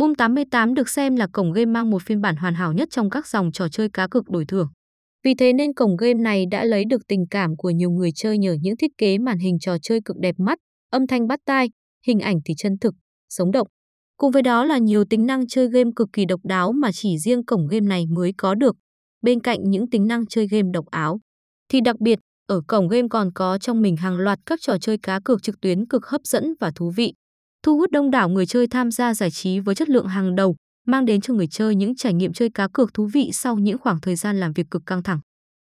Boom 88 được xem là cổng game mang một phiên bản hoàn hảo nhất trong các dòng trò chơi cá cược đổi thưởng. Vì thế nên cổng game này đã lấy được tình cảm của nhiều người chơi nhờ những thiết kế màn hình trò chơi cực đẹp mắt, âm thanh bắt tai, hình ảnh thì chân thực, sống động. Cùng với đó là nhiều tính năng chơi game cực kỳ độc đáo mà chỉ riêng cổng game này mới có được. Bên cạnh những tính năng chơi game độc áo, thì đặc biệt, ở cổng game còn có trong mình hàng loạt các trò chơi cá cược trực tuyến cực hấp dẫn và thú vị. Thu hút đông đảo người chơi tham gia giải trí với chất lượng hàng đầu, mang đến cho người chơi những trải nghiệm chơi cá cược thú vị sau những khoảng thời gian làm việc cực căng thẳng.